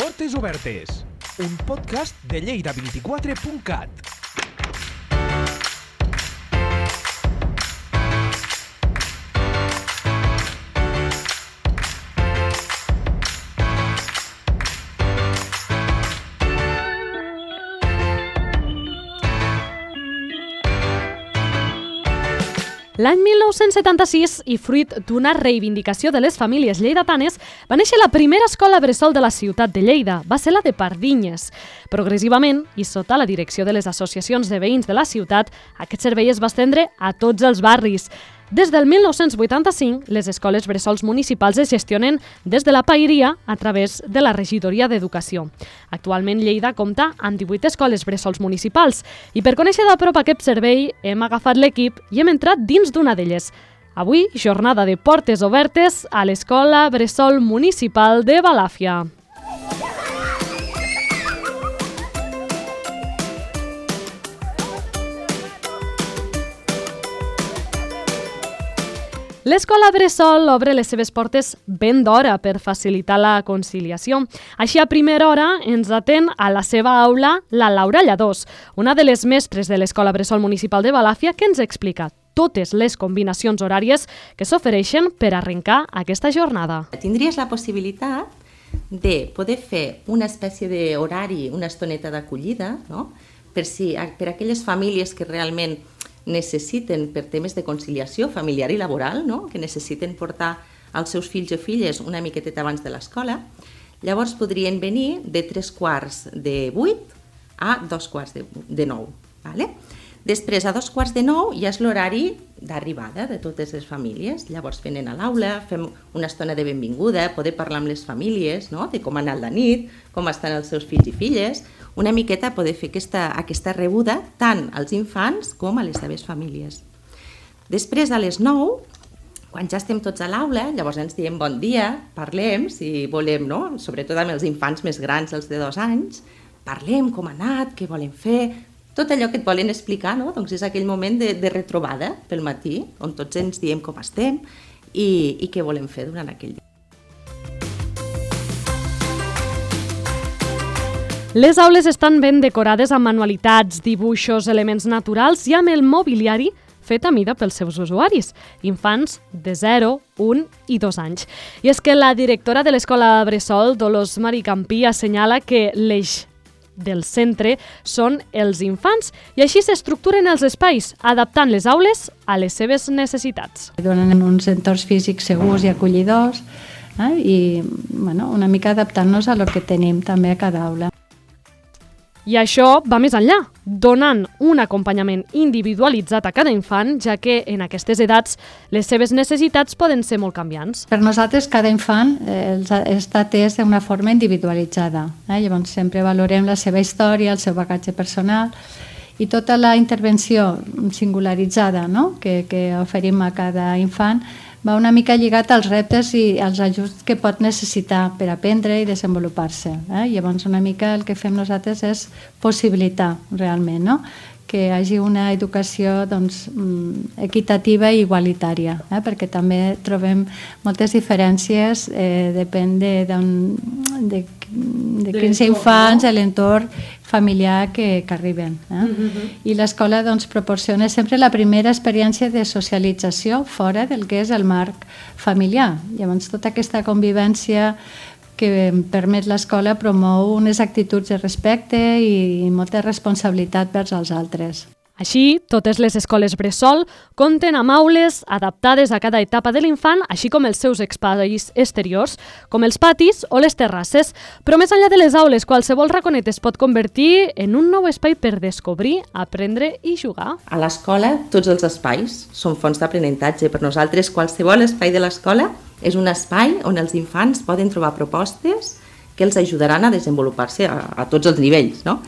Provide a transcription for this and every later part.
Portes Obertes, un podcast de Lleida24.cat. L'any 1976, i fruit d'una reivindicació de les famílies lleidatanes, va néixer la primera escola bressol de la ciutat de Lleida. Va ser la de Pardinyes. Progressivament, i sota la direcció de les associacions de veïns de la ciutat, aquest servei es va estendre a tots els barris. Des del 1985, les escoles bressols municipals es gestionen des de la Pairia a través de la Regidoria d'Educació. Actualment Lleida compta amb 18 escoles bressols municipals i per conèixer de prop aquest servei hem agafat l'equip i hem entrat dins d'una d'elles. Avui, jornada de portes obertes a l'Escola Bressol Municipal de Balàfia. L'escola Bressol obre les seves portes ben d'hora per facilitar la conciliació. Així, a primera hora, ens atén a la seva aula la Laura Lladós, una de les mestres de l'Escola Bressol Municipal de Balàfia, que ens explica totes les combinacions horàries que s'ofereixen per arrencar aquesta jornada. Tindries la possibilitat de poder fer una espècie d'horari, una estoneta d'acollida, no? per, si, per aquelles famílies que realment necessiten, per temes de conciliació familiar i laboral, no? que necessiten portar els seus fills o filles una miqueteta abans de l'escola, llavors podrien venir de tres quarts de vuit a dos quarts de, de nou. Vale? Després, a dos quarts de nou, ja és l'horari d'arribada de totes les famílies. Llavors venen a l'aula, fem una estona de benvinguda, poder parlar amb les famílies, no? de com ha anat la nit, com estan els seus fills i filles, una miqueta poder fer aquesta, aquesta rebuda tant als infants com a les seves famílies. Després, a les 9, quan ja estem tots a l'aula, llavors ens diem bon dia, parlem, si volem, no? sobretot amb els infants més grans, els de dos anys, parlem com ha anat, què volen fer, tot allò que et volen explicar, no? doncs és aquell moment de, de retrobada pel matí, on tots ens diem com estem i, i què volem fer durant aquell dia. Les aules estan ben decorades amb manualitats, dibuixos, elements naturals i amb el mobiliari fet a mida pels seus usuaris, infants de 0, 1 i 2 anys. I és que la directora de l'Escola Bressol, Dolors Maricampí, assenyala que l'eix del centre són els infants i així s'estructuren els espais, adaptant les aules a les seves necessitats. Donen uns entorns físics segurs i acollidors eh? i bueno, una mica adaptant-nos a lo que tenim també a cada aula. I això va més enllà, donant un acompanyament individualitzat a cada infant, ja que en aquestes edats les seves necessitats poden ser molt canviants. Per nosaltres, cada infant eh, està atès d'una forma individualitzada. Eh? Llavors, sempre valorem la seva història, el seu bagatge personal i tota la intervenció singularitzada no? que, que oferim a cada infant va una mica lligat als reptes i als ajuts que pot necessitar per aprendre i desenvolupar-se. Eh? Llavors una mica el que fem nosaltres és possibilitar realment no? que hi hagi una educació doncs, mm, equitativa i igualitària, eh? perquè també trobem moltes diferències, eh, depèn de, de, de, de quins infants, de l'entorn familiar que, que arriben. Eh? Uh -huh. I l'escola doncs, proporciona sempre la primera experiència de socialització fora del que és el marc familiar. Llavors, tota aquesta convivència que permet l'escola promou unes actituds de respecte i molta responsabilitat vers els altres. Així, totes les escoles Bressol compten amb aules adaptades a cada etapa de l'infant, així com els seus espais exteriors, com els patis o les terrasses. Però més enllà de les aules, qualsevol raconet es pot convertir en un nou espai per descobrir, aprendre i jugar. A l'escola, tots els espais són fonts d'aprenentatge. Per nosaltres, qualsevol espai de l'escola és un espai on els infants poden trobar propostes que els ajudaran a desenvolupar-se a, a tots els nivells. No?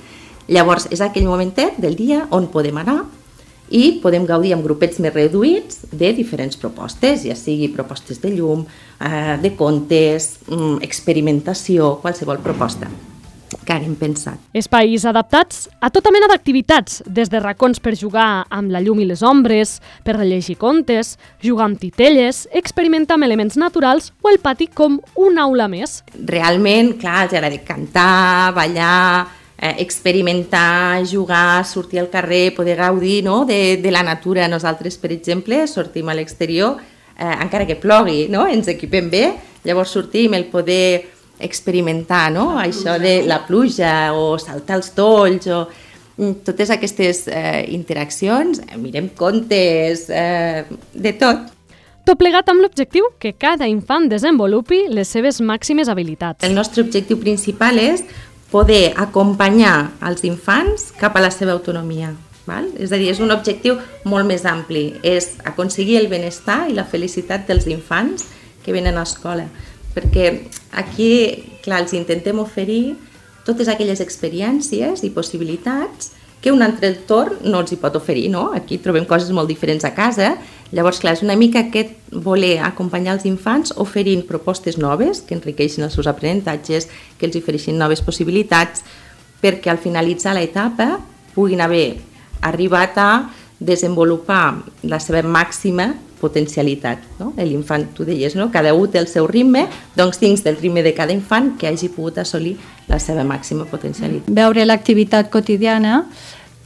Llavors, és aquell momentet del dia on podem anar i podem gaudir amb grupets més reduïts de diferents propostes, ja sigui propostes de llum, eh, de contes, mm, experimentació, qualsevol proposta. que hem pensat. Espais adaptats a tota mena d'activitats, des de racons per jugar amb la llum i les ombres, per llegir contes, jugar amb titelles, experimentar amb elements naturals o el pati com una aula més. Realment, clar, els agrada cantar, ballar, eh, experimentar, jugar, sortir al carrer, poder gaudir no? de, de la natura. Nosaltres, per exemple, sortim a l'exterior, eh, encara que plogui, no? ens equipem bé, llavors sortim, el poder experimentar no? això de la pluja o saltar els tolls o mm, totes aquestes eh, interaccions, eh, mirem contes, eh, de tot. Tot plegat amb l'objectiu que cada infant desenvolupi les seves màximes habilitats. El nostre objectiu principal és poder acompanyar els infants cap a la seva autonomia. Val? És a dir, és un objectiu molt més ampli, és aconseguir el benestar i la felicitat dels infants que venen a l'escola perquè aquí, clar, els intentem oferir totes aquelles experiències i possibilitats que un altre entorn no els hi pot oferir, no? Aquí trobem coses molt diferents a casa, llavors, clar, és una mica aquest voler acompanyar els infants oferint propostes noves que enriqueixin els seus aprenentatges, que els ofereixin noves possibilitats, perquè al finalitzar l'etapa puguin haver arribat a desenvolupar la seva màxima potencialitat. No? L'infant, tu deies, no? cada un té el seu ritme, doncs dins del ritme de cada infant que hagi pogut assolir la seva màxima potencialitat. Veure l'activitat quotidiana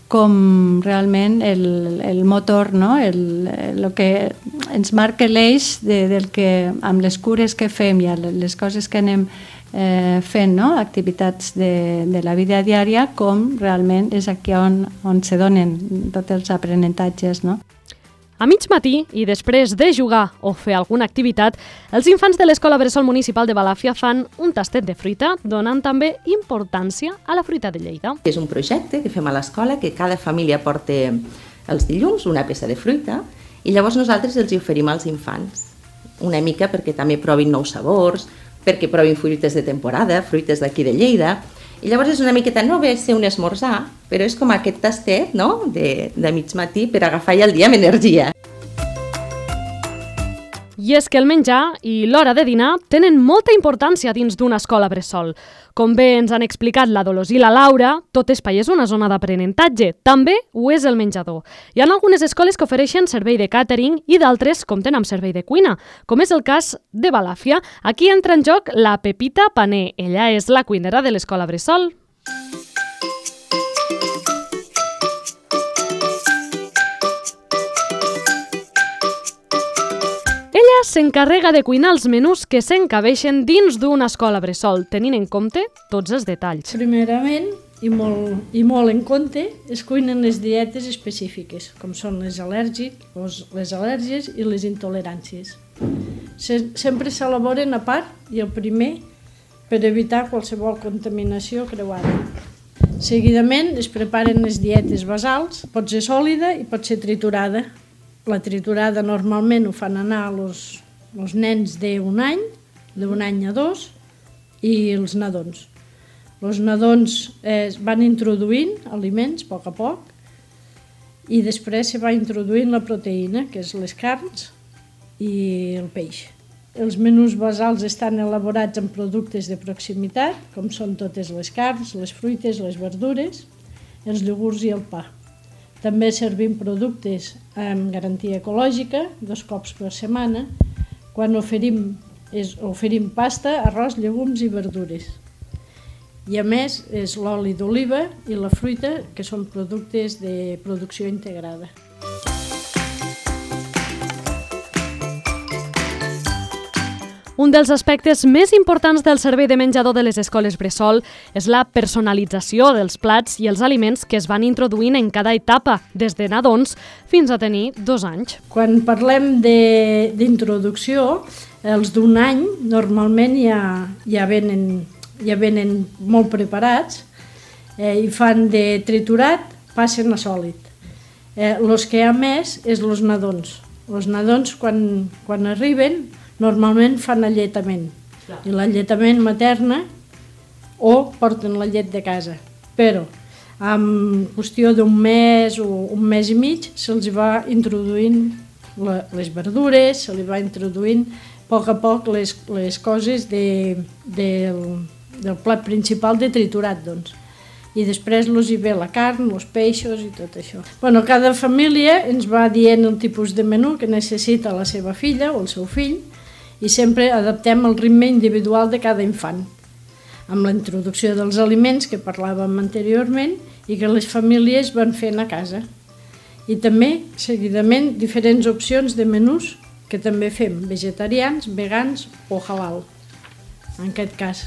com realment el, el motor, no? el, el que ens marca l'eix de, del que amb les cures que fem i les coses que anem eh, fent, no? activitats de, de la vida diària, com realment és aquí on, on se donen tots els aprenentatges. No? A mig matí i després de jugar o fer alguna activitat, els infants de l'Escola Bressol Municipal de Balàfia fan un tastet de fruita, donant també importància a la fruita de Lleida. És un projecte que fem a l'escola que cada família porta els dilluns una peça de fruita i llavors nosaltres els oferim als infants una mica perquè també provin nous sabors, perquè provin fruites de temporada, fruites d'aquí de Lleida, i llavors és una miqueta, no ve ser un esmorzar, però és com aquest tastet no? de, de mig matí per agafar ja el dia amb energia. I és que el menjar i l'hora de dinar tenen molta importància dins d'una escola bressol. Com bé ens han explicat la Dolors i la Laura, tot espai és una zona d'aprenentatge. També ho és el menjador. Hi ha algunes escoles que ofereixen servei de càtering i d'altres compten amb servei de cuina, com és el cas de Balàfia. Aquí entra en joc la Pepita Pané. Ella és la cuinera de l'escola Bressol. Ella s'encarrega de cuinar els menús que s'encabeixen dins d'una escola bressol, tenint en compte tots els detalls. Primerament, i molt, i molt en compte, es cuinen les dietes específiques, com són les, al·lèrgic, les al·lèrgies i les intoleràncies. Se, sempre s'elaboren a part i el primer per evitar qualsevol contaminació creuada. Seguidament es preparen les dietes basals, pot ser sòlida i pot ser triturada, la triturada normalment ho fan anar els, els nens d'un any, d'un any a dos, i els nadons. Els nadons eh, van introduint aliments a poc a poc i després se va introduint la proteïna, que és les carns i el peix. Els menús basals estan elaborats amb productes de proximitat, com són totes les carns, les fruites, les verdures, els iogurts i el pa. També servim productes amb garantia ecològica, dos cops per setmana, quan oferim, és, oferim pasta, arròs, llegums i verdures. I a més és l'oli d'oliva i la fruita, que són productes de producció integrada. Un dels aspectes més importants del servei de menjador de les escoles Bressol és la personalització dels plats i els aliments que es van introduint en cada etapa, des de nadons fins a tenir dos anys. Quan parlem d'introducció, els d'un any normalment ja, ja, venen, ja venen molt preparats eh, i fan de triturat, passen a sòlid. Eh, los que hi ha més és els nadons. Els nadons, quan, quan arriben, normalment fan alletament. Clar. I l'alletament materna o porten la llet de casa. Però en qüestió d'un mes o un mes i mig se'ls va introduint la, les verdures, se li va introduint a poc a poc les, les coses de, de, del plat principal de triturat, doncs. I després los hi ve la carn, els peixos i tot això. Bueno, cada família ens va dient el tipus de menú que necessita la seva filla o el seu fill i sempre adaptem el ritme individual de cada infant amb la introducció dels aliments que parlàvem anteriorment i que les famílies van fent a casa. I també, seguidament, diferents opcions de menús que també fem, vegetarians, vegans o halal, en aquest cas.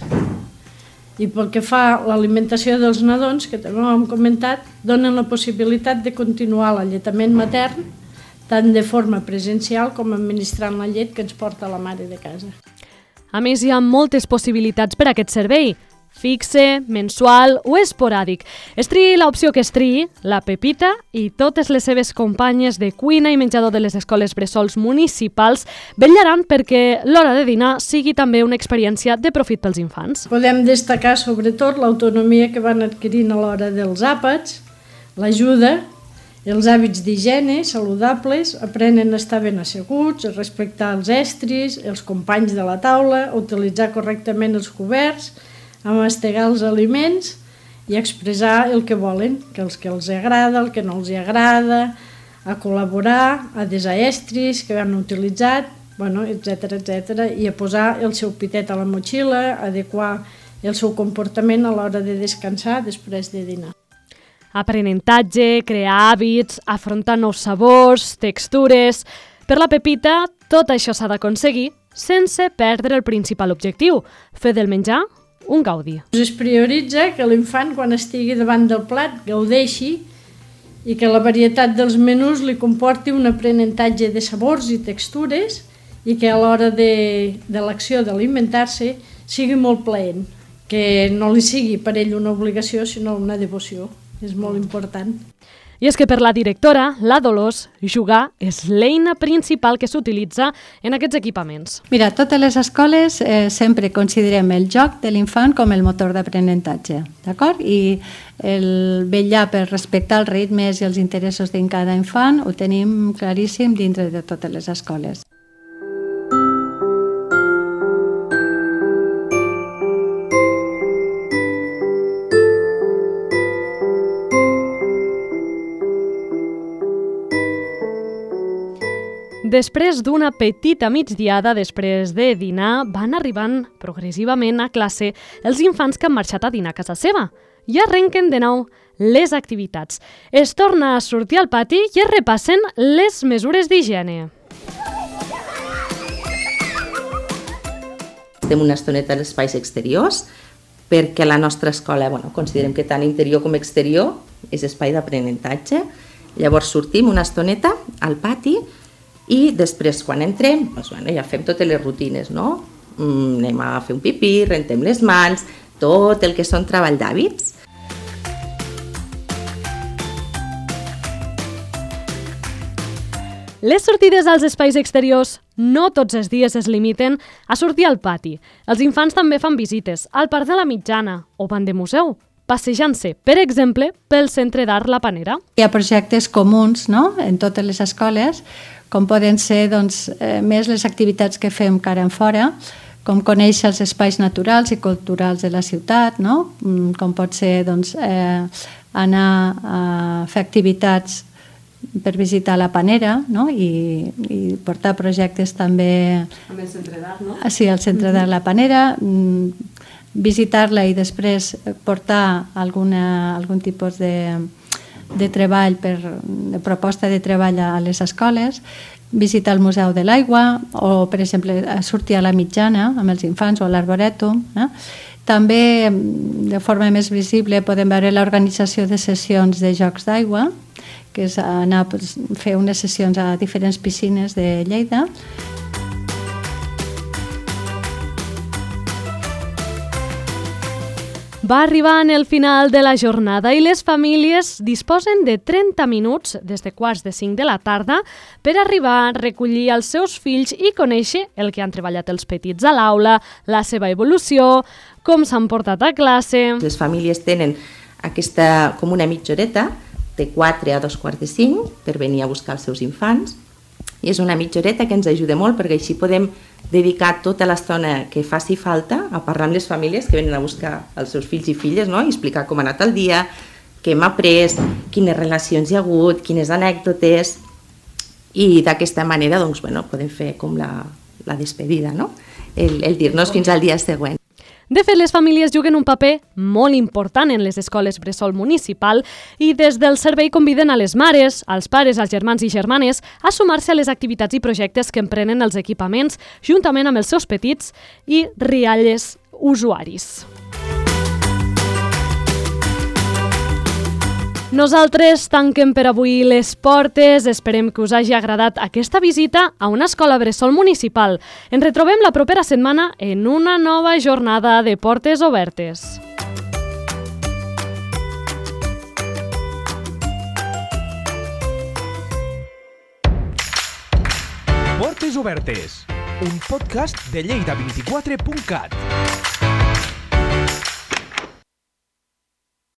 I pel que fa a l'alimentació dels nadons, que també ho hem comentat, donen la possibilitat de continuar l'alletament matern tant de forma presencial com administrant la llet que ens porta la mare de casa. A més, hi ha moltes possibilitats per a aquest servei, fixe, mensual o esporàdic. Estri l'opció que estri, la Pepita i totes les seves companyes de cuina i menjador de les escoles bressols municipals vetllaran perquè l'hora de dinar sigui també una experiència de profit pels infants. Podem destacar sobretot l'autonomia que van adquirint a l'hora dels àpats, l'ajuda els hàbits d'higiene saludables, aprenen a estar ben asseguts, a respectar els estris, els companys de la taula, a utilitzar correctament els coberts, a mastegar els aliments i a expressar el que volen, que els que els agrada, el que no els agrada, a col·laborar, a desar estris que han utilitzat, bueno, etc etc i a posar el seu pitet a la motxilla, adequar el seu comportament a l'hora de descansar després de dinar aprenentatge, crear hàbits, afrontar nous sabors, textures... Per la Pepita, tot això s'ha d'aconseguir sense perdre el principal objectiu, fer del menjar un gaudi. Es prioritza que l'infant, quan estigui davant del plat, gaudeixi i que la varietat dels menús li comporti un aprenentatge de sabors i textures i que a l'hora de, de l'acció d'alimentar-se sigui molt plaent, que no li sigui per ell una obligació, sinó una devoció és molt important. I és que per la directora, la Dolors, jugar és l'eina principal que s'utilitza en aquests equipaments. Mira, totes les escoles eh, sempre considerem el joc de l'infant com el motor d'aprenentatge, d'acord? I el vetllar per respectar els ritmes i els interessos de cada infant ho tenim claríssim dintre de totes les escoles. Després d'una petita migdiada després de dinar, van arribant progressivament a classe els infants que han marxat a dinar a casa seva i arrenquen de nou les activitats. Es torna a sortir al pati i es repassen les mesures d'higiene. Estem una estoneta als espais exteriors perquè la nostra escola, bueno, considerem que tant interior com exterior és espai d'aprenentatge. Llavors sortim una estoneta al pati i després, quan entrem, doncs, bueno, ja fem totes les rutines, no? Mm, anem a fer un pipí, rentem les mans, tot el que són treball d'hàbits. Les sortides als espais exteriors no tots els dies es limiten a sortir al pati. Els infants també fan visites al Parc de la Mitjana o van de museu, passejant-se, per exemple, pel Centre d'Art La Panera. Hi ha projectes comuns no? en totes les escoles com poden ser doncs, eh, més les activitats que fem cara en fora, com conèixer els espais naturals i culturals de la ciutat, no? Mm, com pot ser doncs, eh, anar a fer activitats per visitar la Panera no? I, i portar projectes també... Amb el Centre d'Art, no? Ah, sí, al Centre d'Art La Panera, mm, visitar-la i després portar alguna, algun tipus de, de treball, per, de proposta de treball a les escoles, visitar el Museu de l'Aigua o, per exemple, sortir a la mitjana amb els infants o a l'Arborètum. Eh? També, de forma més visible, podem veure l'organització de sessions de jocs d'aigua, que és anar a fer unes sessions a diferents piscines de Lleida. Va arribar en el final de la jornada i les famílies disposen de 30 minuts des de quarts de 5 de la tarda per arribar recollir els seus fills i conèixer el que han treballat els petits a l'aula, la seva evolució, com s'han portat a classe... Les famílies tenen aquesta com una mitja horeta, de 4 a dos quarts de 5, per venir a buscar els seus infants i és una mitja horeta que ens ajuda molt perquè així podem dedicar tota l'estona que faci falta a parlar amb les famílies que venen a buscar els seus fills i filles no? i explicar com ha anat el dia, què hem après, quines relacions hi ha hagut, quines anècdotes i d'aquesta manera doncs, bueno, podem fer com la, la despedida, no? el, el dir-nos fins al dia següent. De fet, les famílies juguen un paper molt important en les escoles bressol municipal i des del servei conviden a les mares, als pares, als germans i germanes a sumar-se a les activitats i projectes que emprenen els equipaments juntament amb els seus petits i rialles usuaris. Nosaltres tanquem per avui les portes. Esperem que us hagi agradat aquesta visita a una escola bressol municipal. Ens retrobem la propera setmana en una nova jornada de portes obertes. Portes Obertes, un podcast de Lleida24.cat.